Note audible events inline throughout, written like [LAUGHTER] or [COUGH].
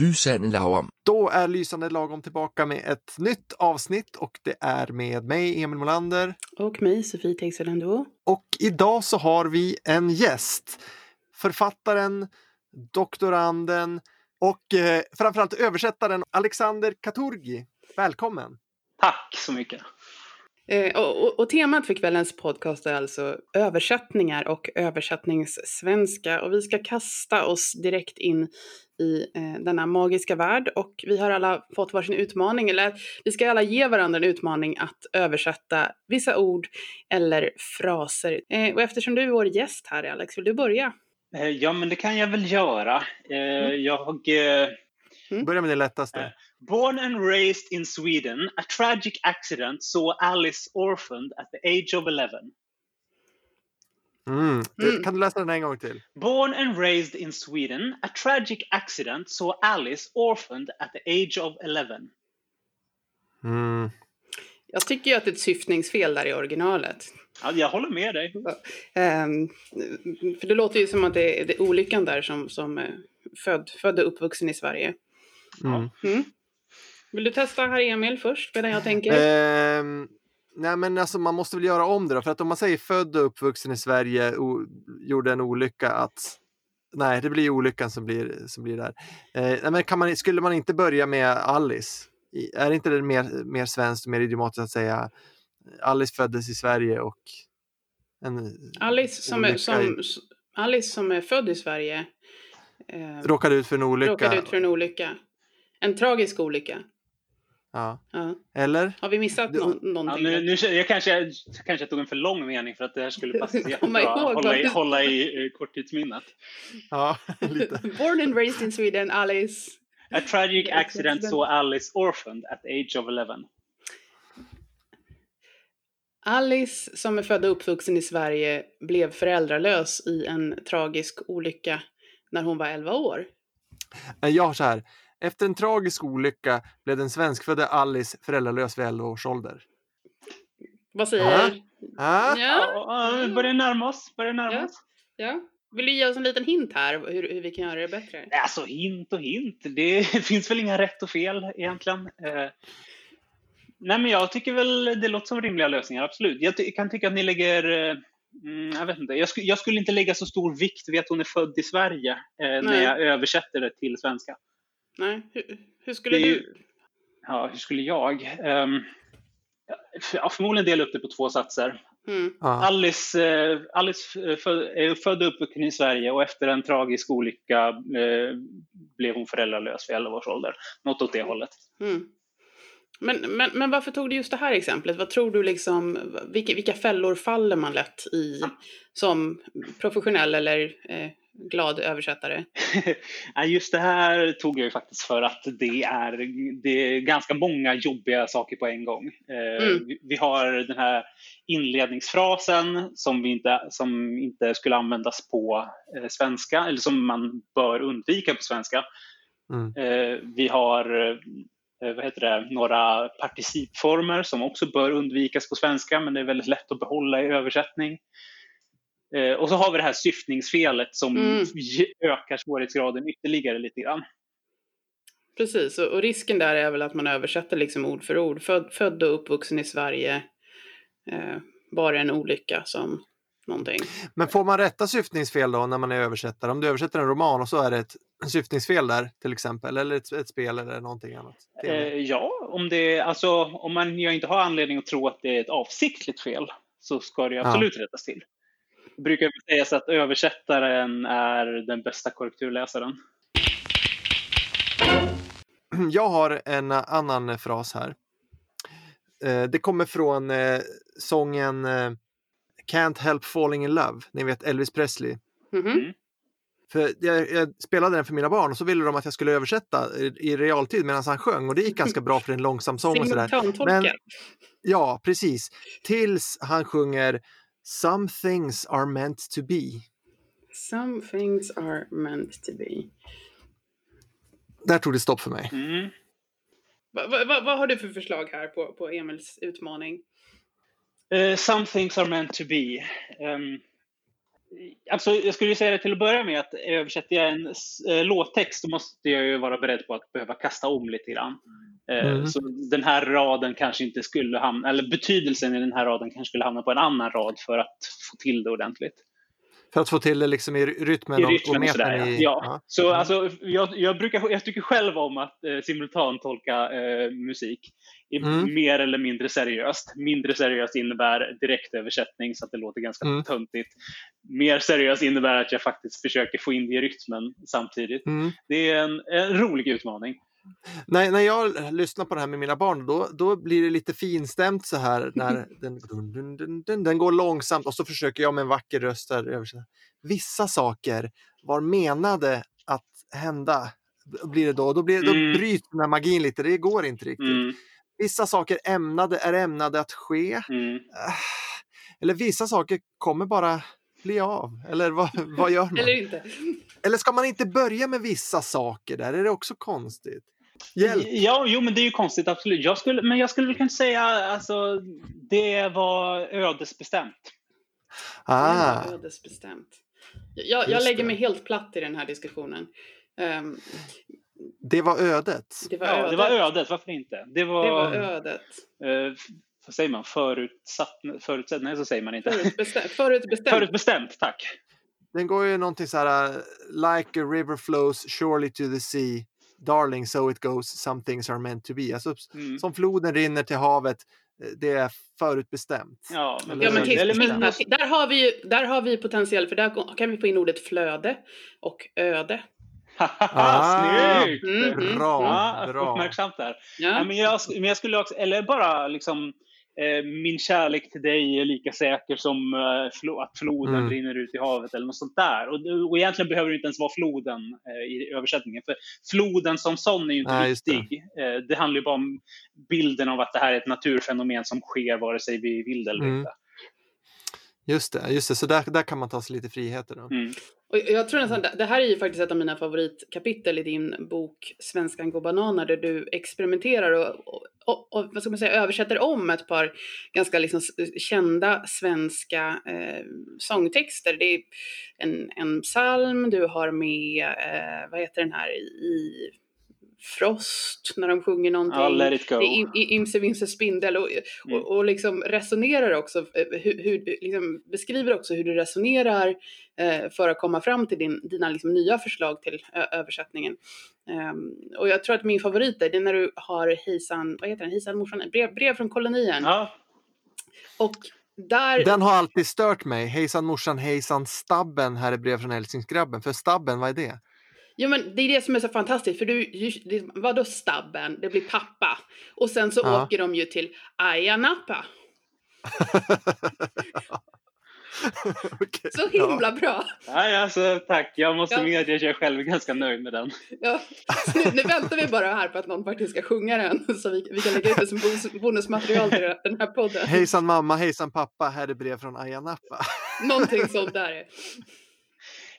Lysande lagom. Då är Lysande lagom tillbaka med ett nytt avsnitt och det är med mig, Emil Molander. Och mig, Sofie Texelandå. Och idag så har vi en gäst. Författaren, doktoranden och eh, framförallt översättaren Alexander Katurgi. Välkommen! Tack så mycket! Eh, och, och, och, temat för kvällens podcast är alltså översättningar och översättningssvenska. Och vi ska kasta oss direkt in i eh, denna magiska värld. Och vi har alla fått varsin utmaning, eller vi ska alla ge varandra en utmaning att översätta vissa ord eller fraser. Eh, och eftersom du är vår gäst här, Alex, vill du börja? Eh, ja, men det kan jag väl göra. Eh, mm. Jag... Eh, mm. Börja med det lättaste. Born and raised in Sweden, a tragic accident saw Alice orphaned at the age of 11. Mm. Mm. Kan du läsa den en gång till? Born and raised in Sweden, a tragic accident saw Alice orphaned at the age of 11. Mm. Jag tycker ju att det är ett syftningsfel där i originalet. Ja, jag håller med dig. Um, för det låter ju som att det är, det är olyckan där som, som är född, född och uppvuxen i Sverige. Mm. Mm. Vill du testa här Emil först medan jag tänker? Um, nej men alltså man måste väl göra om det då. För att om man säger född och uppvuxen i Sverige och gjorde en olycka att Nej, det blir olyckan som blir, som blir där. Eh, men kan man, skulle man inte börja med Alice? Är inte det mer, mer svenskt och mer idiomatiskt att säga Alice föddes i Sverige och en Alice som, är, som, Alice som är född i Sverige eh, råkade ut för en olycka. Råkade ut för en olycka. En tragisk olycka. Ja. ja. Eller? Har vi missat du, no någonting? Ja, nu, nu, jag, kanske, jag kanske tog en för lång mening för att det här skulle passa [LAUGHS] jättebra att hålla, i, hålla i korttidsminnet. Ja, [LAUGHS] lite. [LAUGHS] Born and raised in Sweden, Alice. A tragic accident saw Alice orphaned at the age of 11. Alice, som är född och uppvuxen i Sverige, blev föräldralös i en tragisk olycka när hon var 11 år. Jag har så här. Efter en tragisk olycka blev den svenskfödda Alice föräldralös vid 11 års ålder. Vad säger du? Ja. Ja, börjar närma oss. Börjar närma ja. oss. Ja. Vill du ge oss en liten hint här hur, hur vi kan göra det bättre? Alltså hint och hint. Det [LAUGHS] finns väl inga rätt och fel egentligen. Eh, nej men jag tycker väl det låter som rimliga lösningar, absolut. Jag ty kan tycka att ni lägger eh, Mm, jag vet inte. Jag, sk jag, skulle inte lägga så stor vikt vid att hon är född i Sverige eh, när jag översätter det till svenska. Nej, hur, hur skulle ju, du? Ja, hur skulle jag? Um, ja, förmodligen dela upp det på två satser. Mm. Alice, eh, Alice är född och uppvuxen i Sverige och efter en tragisk olycka eh, blev hon föräldralös vid 11 års ålder. Något åt det hållet. Mm. Men, men, men varför tog du just det här exemplet? Vad tror du liksom, vilka, vilka fällor faller man lätt i som professionell eller eh, glad översättare? [LAUGHS] just det här tog jag ju faktiskt för att det är, det är ganska många jobbiga saker på en gång. Eh, mm. vi, har den här inledningsfrasen som, vi inte, som inte skulle användas på eh, svenska, eller som man bör undvika på svenska. Mm. Eh, vi har vad heter det, några participformer som också bör undvikas på svenska men det är väldigt lätt att behålla i översättning. Eh, och så har vi det här syftningsfelet som mm. ökar svårighetsgraden ytterligare lite grann. Precis, och, och, risken där är väl att man översätter liksom ord för ord. Född, född och uppvuxen i Sverige, eh, bara en olycka som någonting. Men får man rätta syftningsfel då när man är översättare? Om du översätter en roman och så är det ett syftningsfel där till exempel, eller ett, ett spel eller någonting annat? Eh, ja, om, det, alltså, om man jag inte har anledning att tro att det är ett avsiktligt fel så ska det absolut ja. rättas till. Det brukar sägas att översättaren är den bästa korrekturläsaren. [CLEARS THROAT] Jag har en annan fras här. Eh, det kommer från eh, sången eh, Can't Help Falling In Love, ni vet Elvis Presley. Mm -hmm. För jag, jag, spelade den för mina barn och så ville de att jag skulle översätta i, i realtid medan han sjöng och det gick ganska bra för en långsam sång. och sådär. Men, ja, precis. Tills han sjunger Some things are meant to be. Some things are meant to be. Där tog det stopp för mig. Mm. Vad va, va, va har du för förslag här på, på Emils utmaning? Uh, some things are meant to be. Um, Alltså, jag skulle säga det till att börja med att översätter jag en äh, låttext så måste jag ju vara beredd på att behöva kasta om lite grann. Eh, mm. Så den här raden kanske inte skulle hamna, eller betydelsen i den här raden kanske skulle hamna på en annan rad för att få till det ordentligt. För att få till det liksom i rytmen, I rytmen och, och sådär, ja. I, ja. ja. Så mm. alltså, jag, jag, brukar, jag tycker själv om att eh, simultantolka eh, musik. Mm. Mer eller mindre seriöst. Mindre seriöst innebär direktöversättning så att det låter ganska mm. töntigt. Mer seriöst innebär att jag faktiskt försöker få in det i rytmen samtidigt. Mm. Det är en, en rolig utmaning. När, när jag lyssnar på det här med mina barn, då, då blir det lite finstämt så här när [LAUGHS] den, dun, dun, dun, den går långsamt och så försöker jag med en vacker röst översätta. Vissa saker var menade att hända, blir det då. Då, blir, mm. då bryts den här magin lite, det går inte riktigt. Mm. Vissa saker ämnade, är ämnade att ske. Mm. Ah, eller vissa saker kommer bara bli av. Eller vad, vad gör [LAUGHS] man? Eller inte. Eller ska man inte börja med vissa saker där? Är det också konstigt? Hjälp. Ja, jo, men det är ju konstigt, absolut. Jag skulle, men jag skulle väl kunna säga alltså det var ödesbestämt. Ah. Ödesbestämt. Jag, jag lägger mig helt platt i den här diskussionen. Um, det var ödet. Det var, ja, ödet. det var ödet, varför inte? Det var, det var ödet. Uh, vad säger man? Förutsatt? Förutsett? Nej, så säger man inte. Förutbestämt. Förutbestämt, Förutbestämt tack. Den går ju någonting så här, like a river flows surely to the sea, darling so it goes, some things are meant to be. Alltså, mm. Som floden rinner till havet, eh, det är förutbestämt. Ja, men, ja, men, titta, men där, har vi ju, där har vi potentiell, för där kan vi få in ordet flöde och öde. [LAUGHS] ah, Snyggt! Mm, mm, bra, ja, bra. Uppmärksamt där. Ja. men, jag, men jag skulle också, eller bara liksom min kärlek till dig är lika säker som eh, att floden mm. rinner ut i havet eller något sånt där. Och, och egentligen behöver det inte ens vara floden eh, i översättningen. För floden som sån är ju inte viktig. Det. det. handlar ju bara om bilden av att det här är ett naturfenomen som sker vare sig vi vill det eller mm. Just det, just det. så där, där kan man ta sig lite friheter. Då. Mm. Och jag tror nästan, det här är ju faktiskt ett av mina favoritkapitel i din bok Svenskan går bananer där du experimenterar och, och, och, vad ska man säga, översätter om ett par ganska liksom eh, kända svenska eh, sångtexter. Det är en, en psalm, du har med, eh, vad heter den här, i Frost när de sjunger någonting. Ja, let it go. Det är Imse Vimse Spindel och, mm. och, och, liksom resonerar också, eh, hur, hur, liksom beskriver också hur du resonerar eh, för att komma fram till din, dina liksom nya förslag till ö, översättningen. Um, och jag tror att min favorit är, det är när du har Hejsan, vad heter den, Hejsan morsan, brev, brev från kolonien. Ja. Och där... Den har alltid stört mig. Hejsan morsan, hejsan stabben, här är brev från älsklingsgrabben. För stabben, vad är det? Jo men det är det som är så fantastiskt för du, vadå stabben? Det blir pappa. Och sen så ja. åker de ju till Ayia Napa. [LAUGHS] okay, så himla ja. bra! Nej, alltså, tack, jag måste ja. medge att jag själv är ganska nöjd med den. Ja. Nu, nu, väntar vi bara här på att någon faktiskt ska sjunga den så vi, vi kan lägga ut det som bonusmaterial till den här podden. Hejsan mamma, hejsan pappa, här är brev från Ayia Napa. Någonting sånt där.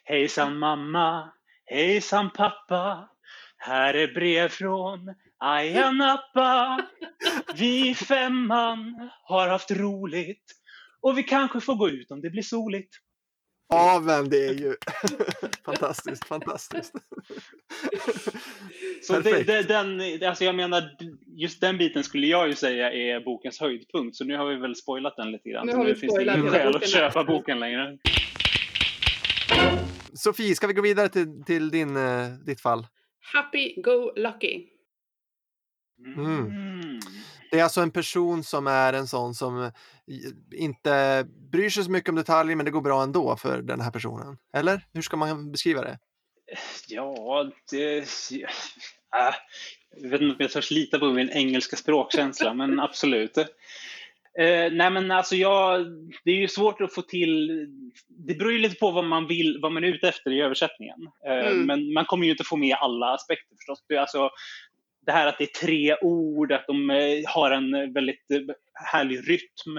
Hejsan mamma, Hejsan pappa, här är brev från Ayia Napa. Vi femman har haft roligt och vi kanske får gå ut om det blir soligt. Ja, men det är ju [LAUGHS] fantastiskt, fantastiskt. Så det, det, den, alltså jag menar, just den biten skulle jag ju säga är bokens höjdpunkt, så nu har vi väl spoilat den lite grann. Nu, har nu finns det ingen skäl att köpa boken längre. Sofie, ska vi gå vidare till, till din, uh, ditt fall? Happy Go Lucky. Mm. Det är alltså en person som är en sån som eh, inte bryr sig så mycket om detaljer men det går bra ändå för den här personen. Eller hur ska man beskriva det? Ja, det... Äh, jag vet inte om jag törs lita på min engelska språkkänsla men absolut. Eh, nej men alltså jag, det är ju svårt att få till, det beror ju lite på vad man vill, vad man är ute efter i översättningen. Eh, mm. Men man kommer ju inte få med alla aspekter förstås. Det, alltså, det här att det är tre ord, att de eh, har en väldigt eh, härlig rytm.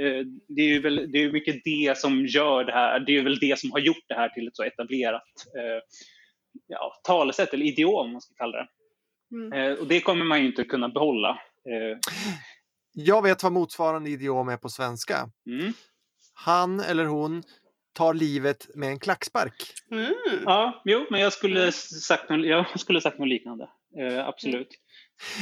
Eh, det är ju väl, det är mycket det som gör det här, det är väl det som har gjort det här till ett så etablerat eh, ja, talesätt, eller idiom, om man ska kalla det. Mm. och det kommer man ju inte kunna behålla. Jag vet vad motsvarande idiom är på svenska. Mm. Han eller hon tar livet med en klackspark. Mm. Ja, jo, men jag skulle sagt något, jag skulle sagt något liknande. Eh, absolut.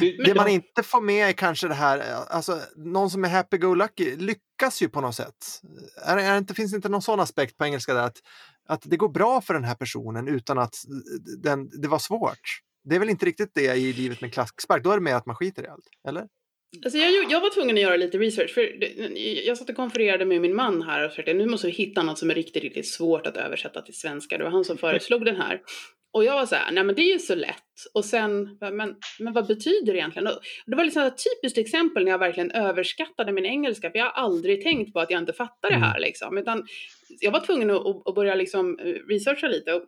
Det, det man inte får med är kanske det här, alltså någon som är happy-go-lucky lyckas ju på något sätt. Är, är inte, finns det inte någon sån aspekt på engelska där att, att det går bra för den här personen utan att den, det var svårt? Det är väl inte riktigt det i livet med klackspark, då är det med att man skiter i allt, eller? Alltså jag, jag var tvungen att göra lite research, för jag satt och konfererade med min man här och försökte, nu måste vi hitta något som är riktigt, riktigt svårt att översätta till svenska. Det var han som föreslog den här. Och jag var så här, nej men det är ju så lätt. Och sen, men, men vad betyder det egentligen? Och det var liksom ett typiskt exempel när jag verkligen överskattade min engelska, för jag har aldrig tänkt på att jag inte fattar det här liksom. Utan jag var tvungen att, att börja liksom researcha lite. Och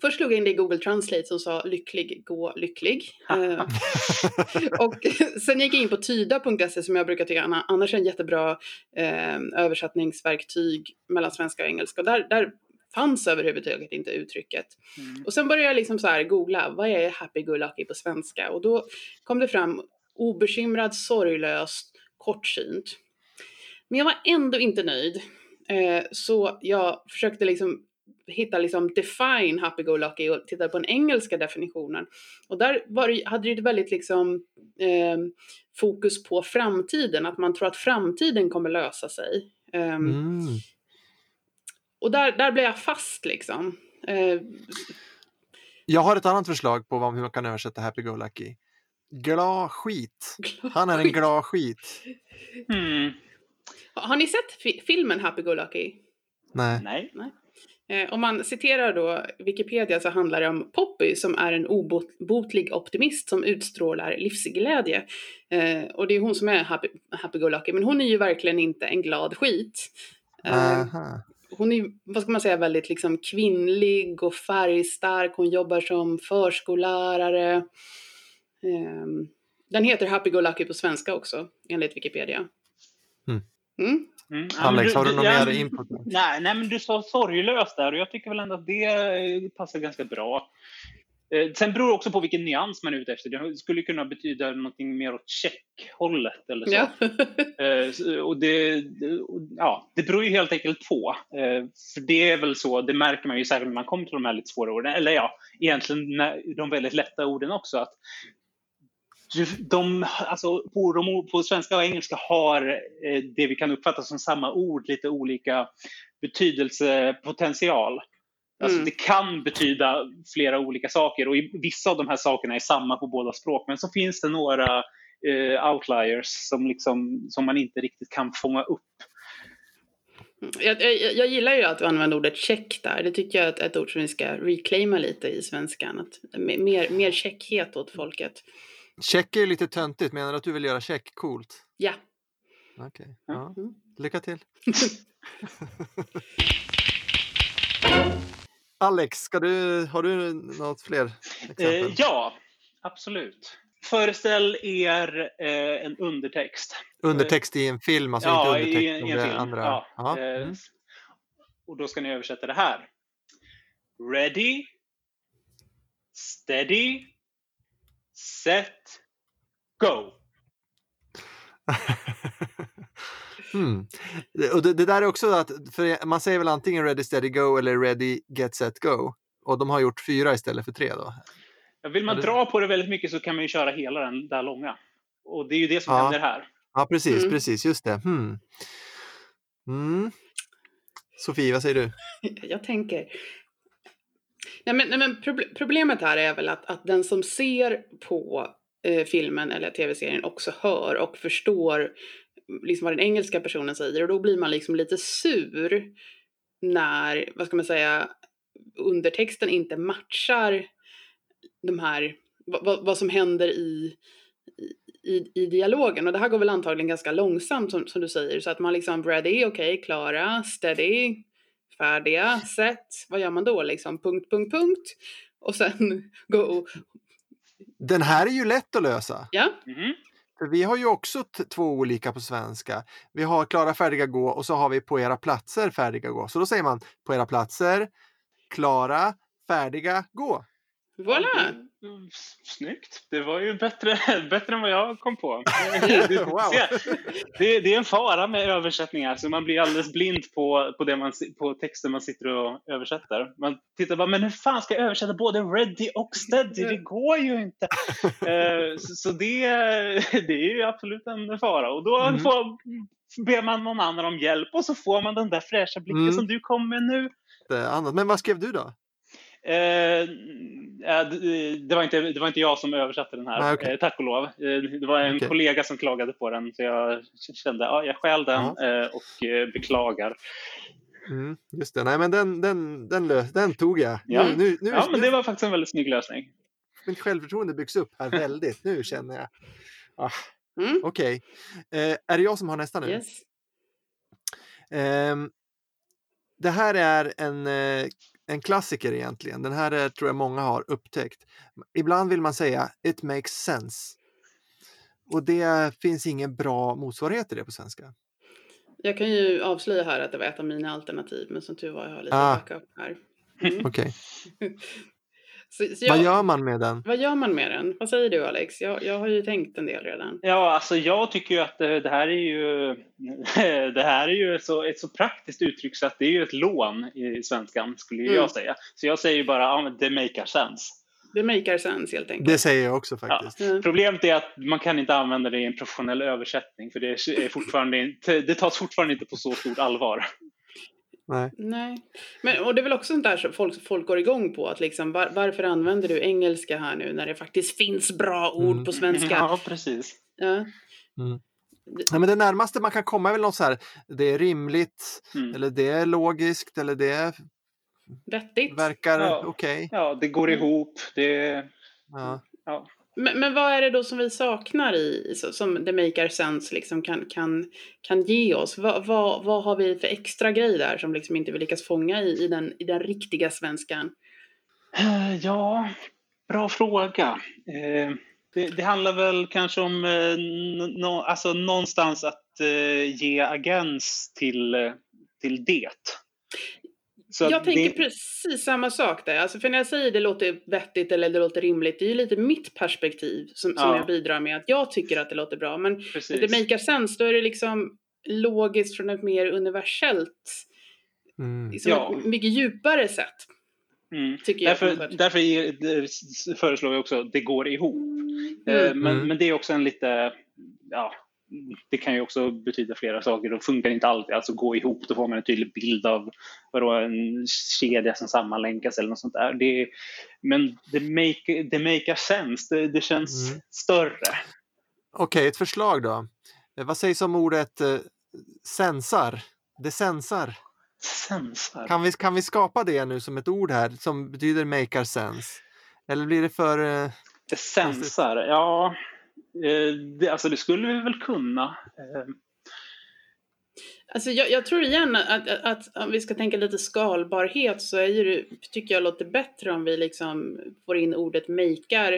Först slog jag in det i Google Translate som sa lycklig, gå lycklig. [LAUGHS] Eh, och [LAUGHS] sen gick jag in på tyda.se som jag brukar tycka annars är en jättebra eh, översättningsverktyg mellan svenska och engelska. Och där, där fanns överhuvudtaget inte uttrycket. Mm. Och sen började jag liksom så här googla, vad är happy-go-lucky på svenska? Och då kom det fram obekymrad, sorglös, kortsynt. Men jag var ändå inte nöjd. Eh, så jag försökte liksom hitta liksom define happy-go-lucky och titta på den engelska definitionen. Och där var det, hade det väldigt liksom eh, fokus på framtiden, att man tror att framtiden kommer lösa sig. Eh, mm. Och där, där blev jag fast liksom. Eh, jag har ett annat förslag på hur man kan översätta happy-go-lucky. Glad skit. Han är en glad skit. Mm. Har ni sett fi filmen Happy-go-lucky? Nej. Nej. Nej. Eh, om man citerar då Wikipedia så handlar det om Poppy som är en obotlig optimist som utstrålar livsglädje. Eh, och det är hon som är happy, happy-go-lucky, men hon är ju verkligen inte en glad skit. Eh, hon är, vad ska man säga, väldigt liksom kvinnlig och färgstark. Hon jobbar som förskollärare. Eh, den heter Happy-go-lucky på svenska också, enligt Wikipedia. Mm. Mm. Alex, har du något mer input? Nej, nej, men du sa sorglös där och jag tycker väl ändå att det eh, passar ganska bra. Eh, sen beror det också på vilken nyans man är ute efter. Det skulle kunna betyda någonting mer åt checkhållet eller så. Ja. [LAUGHS] eh, och det, ja, det beror ju helt enkelt på. Eh, för det är väl så, det märker man ju särskilt när man kommer till de här lite svåra orden. Eller ja, egentligen de väldigt lätta orden också. Att de, alltså på, de, på svenska och engelska har eh, det vi kan uppfatta som samma ord lite olika betydelsepotential. Alltså mm. Det kan betyda flera olika saker och vissa av de här sakerna är samma på båda språk men så finns det några eh, outliers som, liksom, som man inte riktigt kan fånga upp. Jag, jag, jag, gillar ju att du använder ordet check där. Det tycker jag är ett ord som vi ska reclaima lite i svenskan. Att, mer, mer checkhet åt folket. Check är lite töntigt, menar du att du vill göra check coolt? Ja. Okej, okay. ja. Mm. lycka till. [LAUGHS] Alex, ska du, har du något fler exempel? Eh, ja, absolut. Föreställ er eh, en undertext. Undertext i en film, alltså ja, inte undertext i, i en film. andra? Ja. Eh, mm. Och då ska ni översätta det här. Ready, steady, set, go. [LAUGHS] hmm. Och det, det, där är också att, för man säger väl antingen ready, steady, go eller ready, get, set, go. Och de har gjort fyra istället för tre då. Vill man dra på det väldigt mycket så kan man ju köra hela den där långa. Och det är ju det som ja. händer här. Ja, precis, mm. precis, just det. Hmm. Mm. Sofie, vad säger du? Jag tänker, Nej, men, nej, men problemet här är väl att, att den som ser på eh, filmen eller tv-serien också hör och förstår mm, liksom vad den engelska personen säger. Och då blir man liksom lite sur när, vad ska man säga, undertexten inte matchar de här, vad, vad som händer i, i, i dialogen. Och det här går väl antagligen ganska långsamt som, som du säger, så att man liksom ready, okej, okay, klara, steady, färdiga, set, vad gör man då liksom? Punkt, punkt, punkt. Och sen [LAUGHS] go. Den här är ju lätt att lösa. Ja. Mm. För vi har ju också två olika på svenska. Vi har klara, färdiga, gå och så har vi på era platser, färdiga, gå. Så då säger man på era platser, klara, färdiga, gå. Voilà! Mm, Snyggt! Det var ju bättre, [LAUGHS] bättre än vad jag kom på. [LAUGHS] Wow. det, det är en fara med översättningar, så man blir alldeles blind på, på, det man, på texten man sitter och översätter. Man tittar bara, men hur fan ska jag översätta både ready och steady? Det går ju inte! [LAUGHS] Eh, så så det, det är ju absolut en fara. Och då Mm. får, ber man någon annan om hjälp och så får man den där fräscha blicken Mm. som du kom med nu. Det annat. Men vad skrev du då? Eh, ja, det, var inte, det var inte jag som översatte den här, Nej, okej. eh, tack och lov. Eh, det var en Okej. kollega som klagade på den, så jag kände ja, jag stjäl den eh, och eh, beklagar. Mm, just det, nej men den, den, den, lö- den tog jag. Ja. Nu, nu, nu, Ja, men det var faktiskt en väldigt snygg lösning. mitt självförtroende byggs upp här [LAUGHS] väldigt. Nu känner jag. Ah, Mm. Okej, eh, är det jag som har nästa nu? Yes. Ehm, det här är en, eh, en klassiker egentligen. Den här är, tror jag många har upptäckt. Ibland vill man säga it makes sense. Och det finns ingen bra motsvarighet till det på svenska. Jag kan ju avslöja här att det var ett av mina alternativ, men som tur var jag har lite Ah. backup här. Mm. Okej, [LAUGHS] Så, så jag, vad gör man med den? vad gör man med den? Vad säger du Alex? Jag, jag har ju tänkt en del redan. Ja, alltså jag tycker ju att det, det här är ju, [LAUGHS] det här är ju ett så, ett så praktiskt uttryck så att det är ju ett lån i svenskan, skulle ju Mm. jag säga. Så jag säger ju bara, ja det makar sense. Det makar sense helt enkelt. Det säger jag också faktiskt. Mm. Problemet är att man kan inte använda det i en professionell översättning för det, är fortfarande inte, det tas fortfarande inte på så stort allvar. Nej. Nej, men och det är väl också sånt där som folk, folk går igång på. Att liksom, var, varför använder du engelska här nu när det faktiskt finns bra ord Mm. på svenska? Ja, precis. Ja. Nej, men det närmaste man kan komma är väl något så här, det är rimligt, Mm. eller det är logiskt, eller det Vettigt. verkar Ja. okej. Ja, det går ihop. Det, Ja. ja. Men, men vad är det då som vi saknar i, som The Maker Sense liksom kan, kan, kan ge oss? Vad, va, vad har vi för extra grej där som liksom inte vi lyckas fånga i, i, den, i den riktiga svenskan? Eh, ja, bra fråga. Eh, Det, det handlar väl kanske om eh, alltså någonstans att eh, ge agens till, eh, till det. Så jag tänker det, precis samma sak där. Alltså för när jag säger det låter vettigt eller det låter rimligt, det är ju lite mitt perspektiv som, som Ja. jag bidrar med. Att jag tycker att det låter bra. Men precis. det makar sense, då är det liksom logiskt från ett mer universellt, Mm. liksom Ja. ett mycket djupare sätt. Mm. Jag. Därför, därför föreslår vi också att det går ihop. Eh, Mm. Men, Mm. men det är också en lite, ja, det kan ju också betyda flera saker. Det funkar inte alltid, alltså gå ihop, då får man en tydlig bild av vadå, en kedja som sammanlänkas eller något sånt där. Det, men det make, det make sense, det, det känns Mm. större. Okej, ett förslag då. Eh, Vad sägs om ordet eh, sensar? Det sensar. Sensar. Kan vi, kan vi skapa det nu som ett ord här som betyder makar sense? Eller blir det för... Eh, Det sensar, ja. Eh, Det, alltså det skulle vi väl kunna. Eh, Alltså jag, jag tror igen att, att, att om vi ska tänka lite skalbarhet så är ju det, tycker jag låter bättre om vi liksom får in ordet makar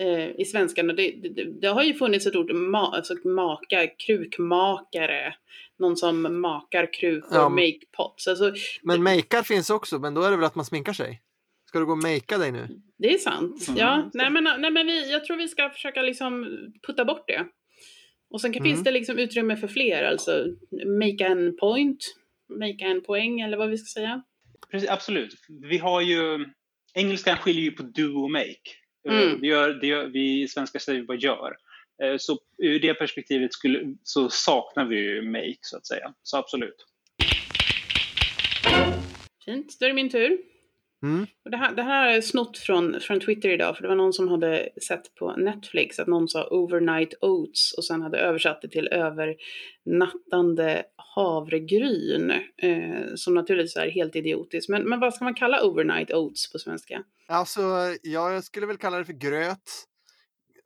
eh, i svenskan. Det, det, det har ju funnits ett ord, ma, alltså maka, krukmakare, någon som makar krukor, Ja. make pots. Alltså, men makar finns också, men då är det väl att man sminkar sig? Ska du gå och makea dig nu? det är sant. Mm. Ja, nej men, nej, men vi, jag tror vi ska försöka liksom putta bort det. Och sen kan, Mm. finns det liksom utrymme för fler, alltså make en point, make en poäng eller vad vi ska säga. Precis, absolut. Vi har ju, engelskan skiljer ju på do och make. Eh, Mm. Det gör, det gör, vi svenskar säger bara gör. Eh, Så ur det perspektivet skulle, så saknar vi ju make så att säga. Så absolut. Fint, då är det min tur. Mm. Och det, här, det här är snott från, från Twitter idag, för det var någon som hade sett på Netflix att någon sa overnight oats och sen hade översatt det till övernattande havregryn, eh, som naturligtvis är helt idiotiskt. Men, men vad ska man kalla overnight oats på svenska? Alltså, ja, jag skulle väl kalla det för gröt.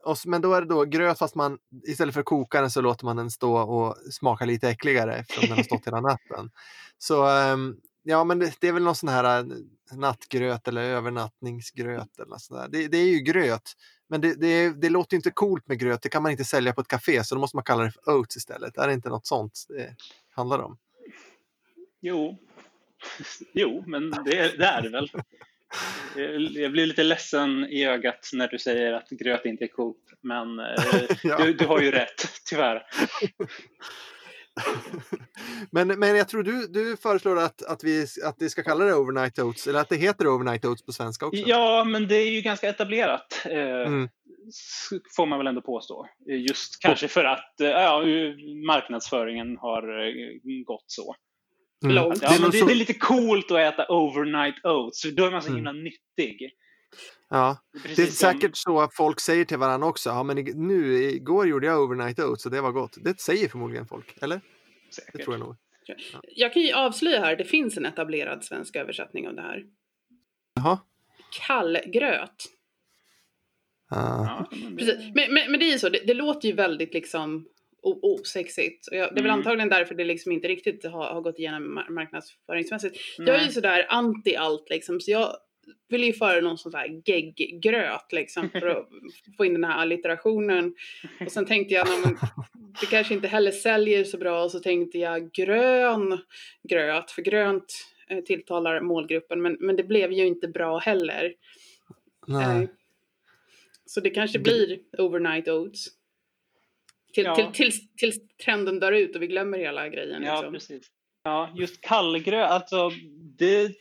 Och, men då är det då gröt fast man istället för koka den så låter man den stå och smaka lite äckligare eftersom den har stått hela natten. Så ehm, ja, men det, det är väl någon sån här eh, nattgröt eller övernattningsgröt eller något sånt där. Det, det är ju gröt. Men det, det, det låter inte coolt med gröt. Det kan man inte sälja på ett café så då måste man kalla det för oats istället. Är det inte något sånt det handlar om? Jo, jo men det, är det väl. Jag blir lite ledsen i ögat när du säger att gröt inte är coolt, men eh, [LAUGHS] ja. du, du har ju rätt, tyvärr. [LAUGHS] men, men jag tror du, du föreslår att, att, vi, att vi ska kalla det overnight oats, eller att det heter overnight oats på svenska också? Ja, men det är ju ganska etablerat. Eh, mm. Får man väl ändå påstå. Just kanske för att eh, ja, marknadsföringen har eh, gått så. Mm. Ja, men det, det, är lite coolt att äta overnight oats, för då är man så mm. himla nyttig. Ja, det är säkert så att folk säger till varandra också. Ja, men nu igår gjorde jag overnight oats och det var gott. Det säger förmodligen folk, eller? Säkert. Det tror jag nog. Ja. Jag kan ju avslöja här, det finns en etablerad svensk översättning av det här. Jaha. Kallgröt. Ah. Ja, Precis. Men, men, men, det är ju så, det, det låter ju väldigt liksom osexigt. Och jag, det är väl mm. antagligen därför det liksom inte riktigt har, har gått igenom marknadsföringsmässigt. Mm. Jag är ju sådär anti allt liksom, så jag vill ju föra någon sån här gegggröt liksom för att [LAUGHS] få in den här allitterationen. Och sen tänkte jag, men, [LAUGHS] det kanske inte heller säljer så bra, och så tänkte jag grön gröt, för grönt eh, tilltalar målgruppen, men, men det blev ju inte bra heller. Nej. Eh, så det kanske blir overnight oats. Till, ja. till, tills, tills trenden dör ut och vi glömmer hela grejen. Ja, liksom. precis. Ja, just kallgröt, alltså det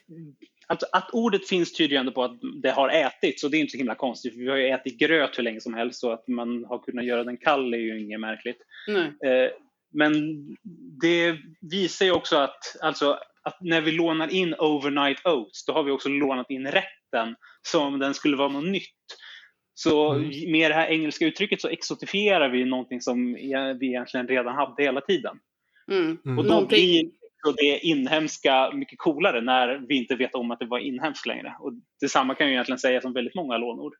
Alltså, att ordet finns tyder ju ändå på att det har ätits och det är inte så himla konstigt för vi har ju ätit gröt hur länge som helst så att man har kunnat göra den kall är ju inget märkligt. Eh, men det visar ju också att, alltså, att när vi lånar in overnight oats då har vi också lånat in rätten som om den skulle vara något nytt. Så mm. med det här engelska uttrycket så exotifierar vi någonting som vi egentligen redan hade hela tiden. Mm. Och då blir och det inhemska mycket coolare när vi inte vet om att det var inhemskt längre. Och detsamma kan ju egentligen sägas om väldigt många lånord.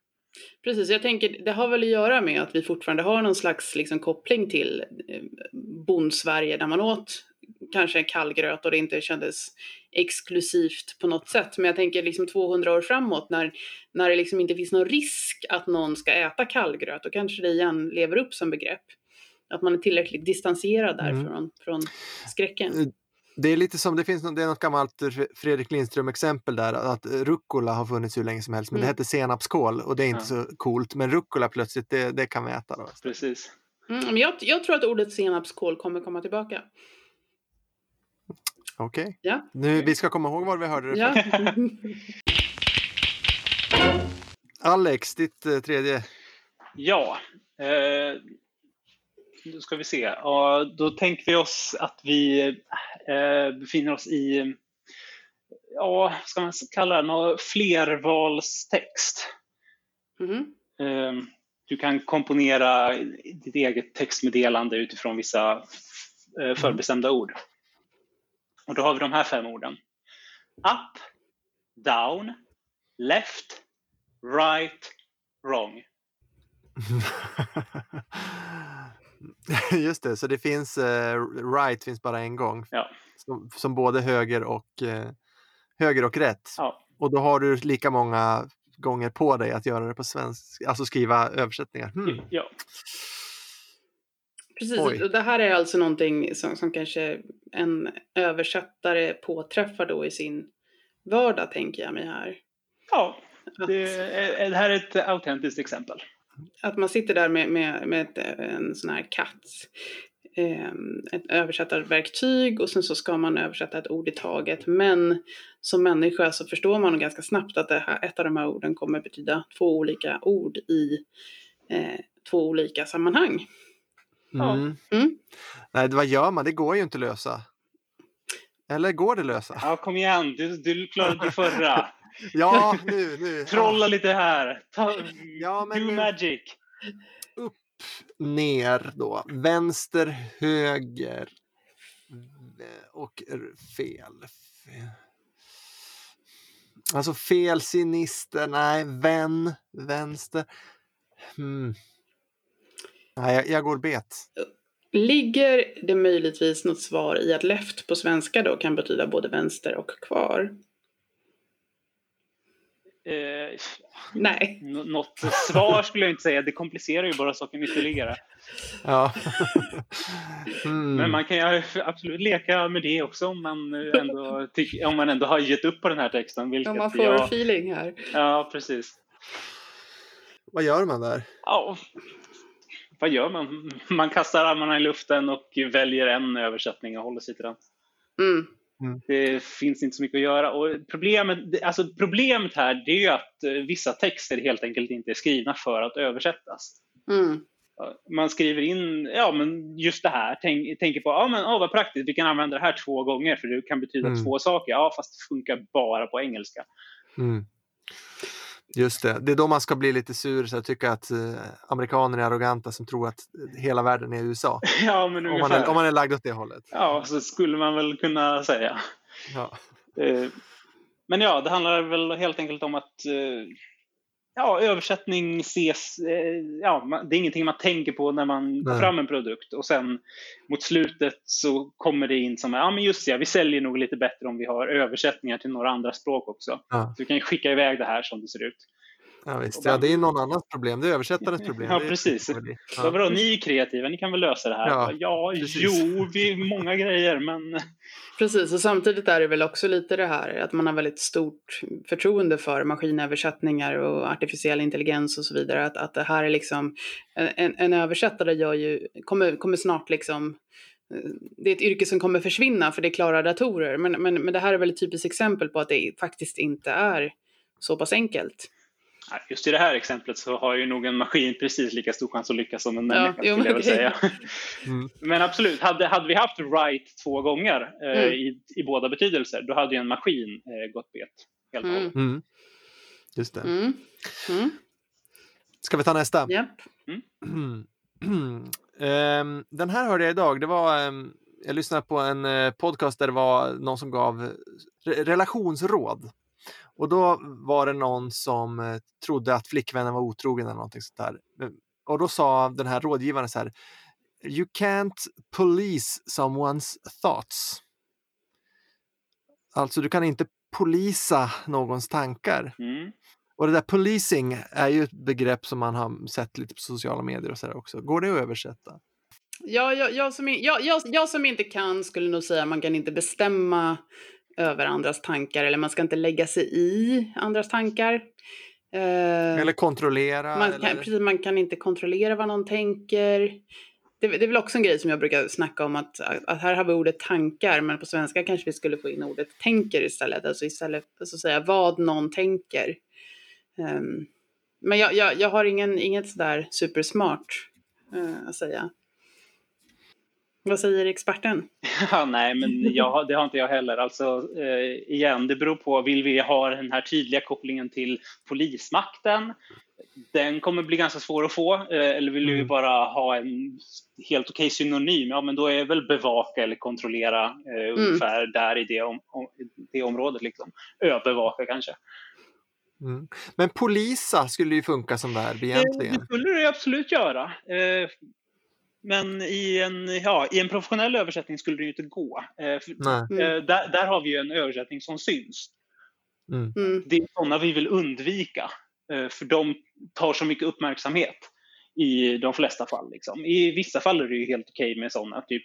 Precis, jag tänker det har väl att göra med att vi fortfarande har någon slags liksom, koppling till eh, Bondsverige där man åt kanske kallgröt och det inte kändes exklusivt på något sätt. Men jag tänker liksom 200 år framåt när, när det liksom inte finns någon risk att någon ska äta kallgröt, då kanske det igen lever upp som begrepp. Att man är tillräckligt distanserad därifrån mm. från skräcken. Det är lite som, det finns något, det är något gammalt Fredrik Lindström exempel där att rucola har funnits hur länge som helst men mm. det heter senapskål och det är inte ja. så coolt men rucola plötsligt det, det kan vi äta då. Precis. Mm, men jag, jag tror att ordet senapskål kommer komma tillbaka. Okej. Okay. Ja. Nu, vi ska komma ihåg var vi hörde det. Ja. [LAUGHS] Alex, ditt eh, tredje. Ja, eh, då ska vi se. Och då tänker vi oss att vi eh, befinner oss i, ja, ska man kalla det, någon flervalstext. Mm. Eh, du kan komponera ditt eget textmeddelande utifrån vissa eh, förbestämda ord. Och då har vi de här fem orden. Up, down, left, right, wrong. [LAUGHS] [LAUGHS] Just det, så det finns uh, right finns bara en gång. Ja. Som, som både höger och, uh, höger och rätt. Ja. Och då har du lika många gånger på dig att göra det på svenska, alltså skriva översättningar. Hmm. Ja. Precis, Oj. och det här är alltså någonting som, som kanske en översättare påträffar då i sin vardag, tänker jag mig här. Ja, det, är, det här är ett autentiskt exempel. Att man sitter där med, med, med ett, en sån här katt, eh, ett översättarverktyg och sen så ska man översätta ett ord i taget. Men som människa så förstår man ganska snabbt att det här, ett av de här orden kommer betyda två olika ord i eh, två olika sammanhang. Mm. Mm. Nej, vad gör man? Det går ju inte att lösa. Eller går det att lösa? Ja, kom igen. Du, du klarade det förra. [LAUGHS] Ja, nu, nu. [LAUGHS] Trolla lite här. Ta, ja, men do nu, magic. Upp, ner då. Vänster, höger och fel. Alltså fel, sinister, nej, vän, vänster. Hmm. Nej, jag, jag går bet. Ligger det möjligtvis något svar i att left på svenska då kan betyda både vänster och kvar? Eh, Nej. Något svar skulle jag inte säga. Det komplicerar ju bara saken ytterligare. Ja. [LAUGHS] mm. Men man kan ju absolut leka med det också om man ändå, om man ändå har gett upp på den här texten. Vilket om man får jag... feeling här. Ja, precis. Vad gör man där? Ja, vad gör man? Man kastar armarna i luften och väljer en översättning och håller sig till den. Mm. Mm. Det finns inte så mycket att göra. Och problemet, alltså problemet här det är ju att eh, vissa texter helt enkelt inte är skrivna för att översättas. Mm. Man skriver in ja, men just det här, tänk, tänker på ja, men, oh, vad praktiskt, vi kan använda det här två gånger för det kan betyda mm. två saker. Ja, fast det funkar bara på engelska. Just det, det är då man ska bli lite sur och tycka att eh, amerikaner är arroganta som tror att hela världen är USA. [LAUGHS] Ja, men om, man är, om man är lagd åt det hållet. Ja, så skulle man väl kunna säga. Ja. Eh, men ja, det handlar väl helt enkelt om att eh, ja, översättning ses, eh, ja, det är ingenting man tänker på när man tar fram en produkt och sen mot slutet så kommer det in som, ja men just ja, vi säljer nog lite bättre om vi har översättningar till några andra språk också. Ja. Så vi kan skicka iväg det här som det ser ut. Ja, visst. ja, det är någon annans problem, det är översättarens [LAUGHS] problem. Ja, precis. Ja. Så vadå, ni är kreativa, ni kan väl lösa det här? Ja, ja jo, vi är många grejer, men... [LAUGHS] Precis, och samtidigt är det väl också lite det här att man har väldigt stort förtroende för maskinöversättningar och artificiell intelligens och så vidare. Att, att det här är liksom, en, en översättare gör ju, kommer, kommer snart liksom det är ett yrke som kommer försvinna för det klarar datorer. Men, men, men det här är väl ett typiskt exempel på att det faktiskt inte är så pass enkelt. Just i det här exemplet så har ju nog en maskin precis lika stor chans att lyckas som en människa ja, skulle jag väl säga. [LAUGHS] Mm. Men absolut, hade, hade vi haft right två gånger eh, mm. i, i båda betydelser, då hade ju en maskin eh, gått bet. Helt mm. mm. Just det. Mm. Mm. Ska vi ta nästa? Yep. um, [CLEARS THROAT] den här hörde jag idag. Det var, um, jag lyssnade på en uh, podcast där det var någon som gav re relationsråd. Och då var det någon som eh, trodde att flickvännen var otrogen eller någonting sånt där. Och då sa den här rådgivaren så här. You can't police someone's thoughts. Alltså du kan inte polisa någons tankar. Mm. Och det där policing är ju ett begrepp som man har sett lite på sociala medier och så där också. Går det att översätta? Ja, jag, jag, som, jag, jag som inte kan skulle nog säga att man kan inte bestämma över andras tankar eller man ska inte lägga sig i andras tankar. Eh, eller kontrollera. Man, eller... Kan, precis, man kan inte kontrollera vad någon tänker. Det, det, är väl också en grej som jag brukar snacka om att, att här har vi ordet tankar men på svenska kanske vi skulle få in ordet tänker istället. Alltså istället för att säga vad någon tänker. Um, men jag, jag, jag, har ingen, inget sådär supersmart uh, att säga. Vad säger experten? [LAUGHS] Ja, nej, men jag, det har inte jag heller. Alltså, eh, igen, det beror på. Vill vi ha den här tydliga kopplingen till polismakten? Den kommer bli ganska svår att få. Eh, eller vill vi mm. bara ha en helt okej okay synonym? Ja, men då är väl bevaka eller kontrollera eh, mm. ungefär där i det, om, om, det området. Liksom. Övervaka kanske. Mm. Men polisa skulle ju funka som verb egentligen. Det skulle det absolut göra. Eh, men i en, ja, i en professionell översättning skulle det ju inte gå. Eh, för, mm. eh, där, där, har vi ju en översättning som syns. Mm. mm. Det är sådana vi vill undvika. Eh, för de tar så mycket uppmärksamhet i de flesta fall. Liksom. I vissa fall är det ju helt okej okay med sådana. Typ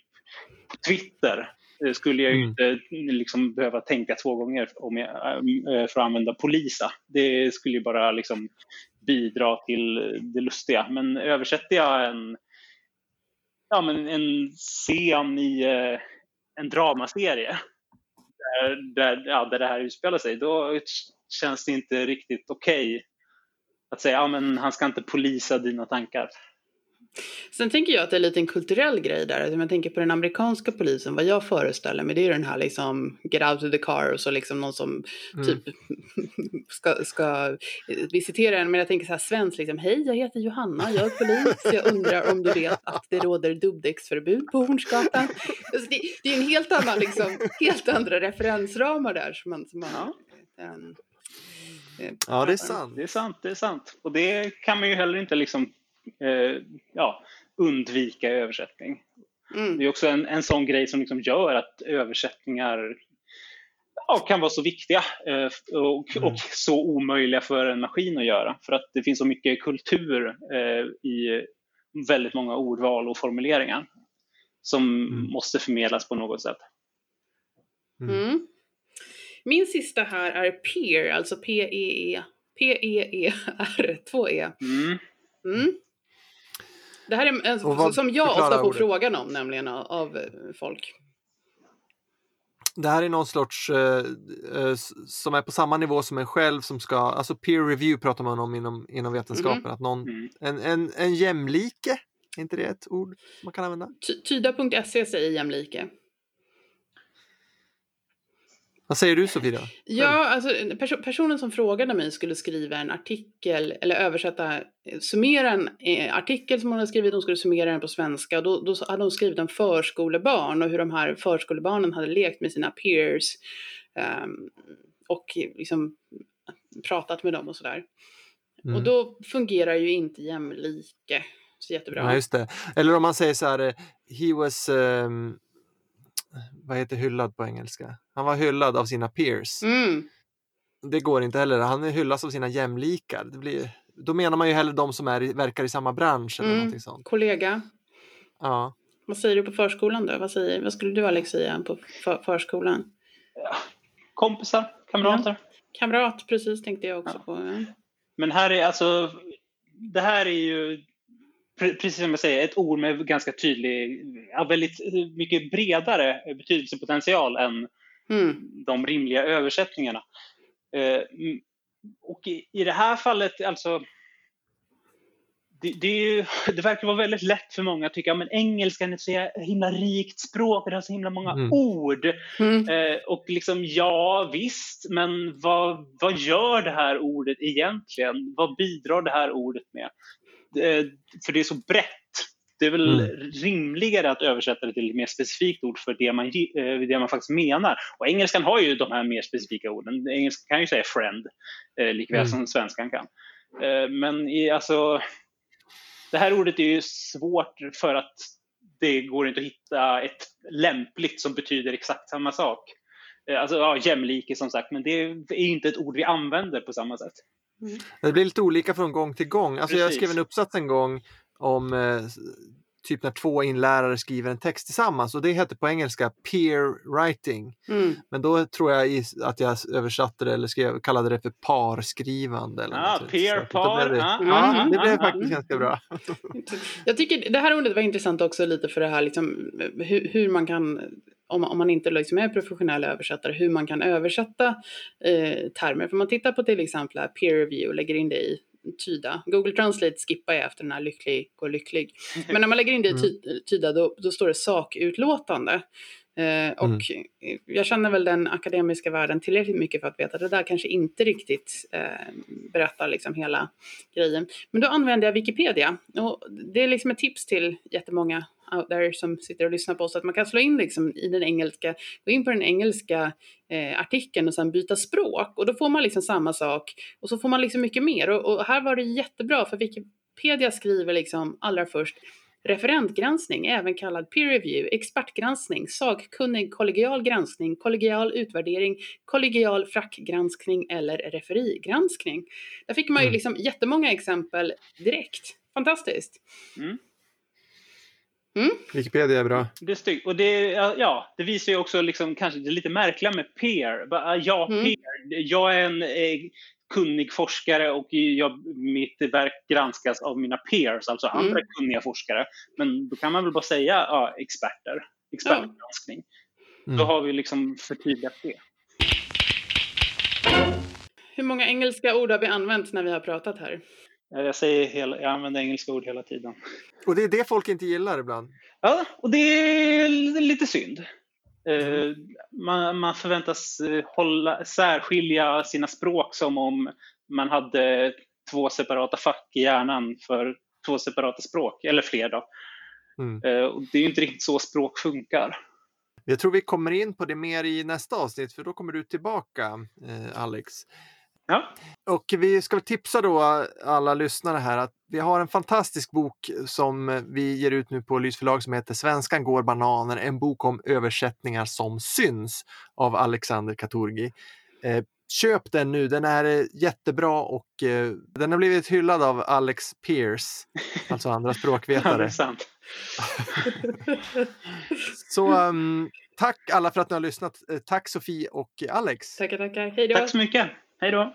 på Twitter eh, skulle jag ju mm. inte liksom, behöva tänka två gånger om jag, eh, för att använda polisa. Det skulle ju bara liksom, bidra till det lustiga. Men översätter jag en ja, men en scen i eh, en dramaserie där, där, ja, där det här utspelar sig, då känns det inte riktigt okej okay att säga att ja, han ska inte polisa dina tankar. Sen tänker jag att det är lite en kulturell grej där. Om jag tänker på den amerikanska polisen, vad jag föreställer mig det är den här liksom get out of the car och så liksom någon som mm. typ [LAUGHS] ska, ska visitera en. Men jag tänker så här svenskt liksom, hej jag heter Johanna, jag är polis, jag undrar om du vet att det råder dubbdäcksförbud på Hornsgatan. Alltså det, det, är en helt annan liksom, helt andra referensramar där som man, som man ja. Den, Ja, det är sant. Det är sant, det är sant. Och det kan man ju heller inte liksom eh, ja, undvika översättning. Mm. Det är också en, en sån grej som liksom gör att översättningar ja, kan vara så viktiga eh, och, mm. och, så omöjliga för en maskin att göra. För att det finns så mycket kultur eh, i väldigt många ordval och formuleringar som mm. måste förmedlas på något sätt. Mm. mm. Min sista här är peer, alltså P-E-E, P-E-E-R, [LAUGHS] två E. Mm. Det här är alltså, vad, som jag ofta får ordet. frågan om nämligen av, av folk det här är någon sorts eh, eh, som är på samma nivå som en själv som ska, alltså peer review pratar man om inom, inom vetenskapen, mm. att någon, mm. en, en, en jämlike, är inte det ett ord man kan använda? Tyda.se säger jämlike. Vad säger du Sofia? Ja, alltså perso personen som frågade mig skulle skriva en artikel eller översätta, eh, summera en eh, artikel som hon hade skrivit, hon skulle summera den på svenska och då, då hade hon skrivit om förskolebarn och hur de här förskolebarnen hade lekt med sina peers um, och liksom pratat med dem och sådär. Mm. Och då fungerar ju inte jämlike så jättebra. Ja, just det. Eller om man säger så här, eh, he was um vad heter hyllad på engelska? Han var hyllad av sina peers. Mm. Det går inte heller. Han är hyllas av sina jämlikar. Det blir, då menar man ju hellre de som är, verkar i samma bransch eller mm. sånt. Kollega. Ja. Vad säger du på förskolan då? Vad, säger, vad skulle du Alex säga på för, förskolan? Ja. Kompisar, kamrater. Ja. Kamrat, precis tänkte jag också ja. på. Men här är alltså, det här är ju precis som jag säger, ett ord med ganska tydlig, ja, väldigt mycket bredare betydelsepotential än mm. de rimliga översättningarna. Eh, och i, i, det här fallet, alltså, det, det, [LAUGHS] det, verkar vara väldigt lätt för många att tycka att engelskan är ett så himla rikt språk det har så himla många mm. ord. Mm. Eh, och liksom, ja visst, men vad, vad gör det här ordet egentligen? Vad bidrar det här ordet med? Eh, för det är så brett. Det är väl mm. rimligare att översätta det till ett mer specifikt ord för det man, eh, det man faktiskt menar. Och engelskan har ju de här mer specifika orden. Engelskan kan ju säga friend, eh, likväl mm. som svenskan kan. Men i, alltså, det här ordet är ju svårt för att det går inte att hitta ett lämpligt som betyder exakt samma sak. Alltså ja, jämlike som sagt, men det är inte ett ord vi använder på samma sätt. Mm. Det blir lite olika från gång till gång. Alltså jag skrev en uppsats en gång om eh, typ när två inlärare skriver en text tillsammans och det heter på engelska peer writing. Mm. Men då tror jag att jag översatte det eller skrev, kallade det för parskrivande. Eller ah, peer par. Det, ah, ja, ah, det blev ah, faktiskt ah. ganska bra. [LAUGHS] jag tycker det här ordet var intressant också lite för det här liksom, hur, hur man kan om, om man inte liksom är professionell översättare, hur man kan översätta eh, termer. För man tittar på till exempel peer review och lägger in det i tyda. Google Translate skippar jag efter den här lycklig och lycklig. Men när man lägger in det i ty tyda då, då står det sakutlåtande. Eh, och mm. jag känner väl den akademiska världen tillräckligt mycket för att veta att det där kanske inte riktigt eh, berättar liksom hela grejen. Men då använder jag Wikipedia och det är liksom ett tips till jättemånga out there som sitter och lyssnar på oss att man kan slå in liksom i den engelska, gå in på den engelska eh, artikeln och sen byta språk och då får man liksom samma sak och så får man liksom mycket mer och, och här var det jättebra för Wikipedia skriver liksom allra först referentgranskning, även kallad peer review, expertgranskning, sakkunnig kollegial granskning, kollegial utvärdering, kollegial frackgranskning eller referigranskning. Där fick man ju mm. liksom jättemånga exempel direkt. Fantastiskt. Mm. Mm. Wikipedia är bra. Det är styggt. Och det, ja, det visar ju också liksom, kanske det lite märkliga med peer. Ja, mm. peer. Jag är en eh, kunnig forskare och jag, mitt verk granskas av mina peers, alltså mm. andra kunniga forskare. Men då kan man väl bara säga ja, experter, expertgranskning. Mm. Då har vi liksom förtydligat det. Hur många engelska ord har vi använt när vi har pratat här? Jag, säger hela, jag använder engelska ord hela tiden. Och det är det folk inte gillar ibland? Ja, och det är lite synd. Mm. Man, man, förväntas eh, hålla, särskilja sina språk som om man hade två separata fack i hjärnan för två separata språk, eller fler. Då. Mm. Eh, och det är inte riktigt så språk funkar. Jag tror vi kommer in på det mer i nästa avsnitt, för då kommer du tillbaka, Alex. Ja. Och vi ska tipsa då alla lyssnare här att vi har en fantastisk bok som vi ger ut nu på Lysförlag som heter Svenskan går bananer, en bok om översättningar som syns av Alexander Katurgi. Eh, köp den nu, den är jättebra och eh, den har blivit hyllad av Alex Pierce, [LAUGHS] alltså andra språkvetare. [LAUGHS] Så um, tack alla för att ni har lyssnat. Eh, tack Sofie och Alex. Tackar, tackar. Hej då. Tack så mycket. Hej då.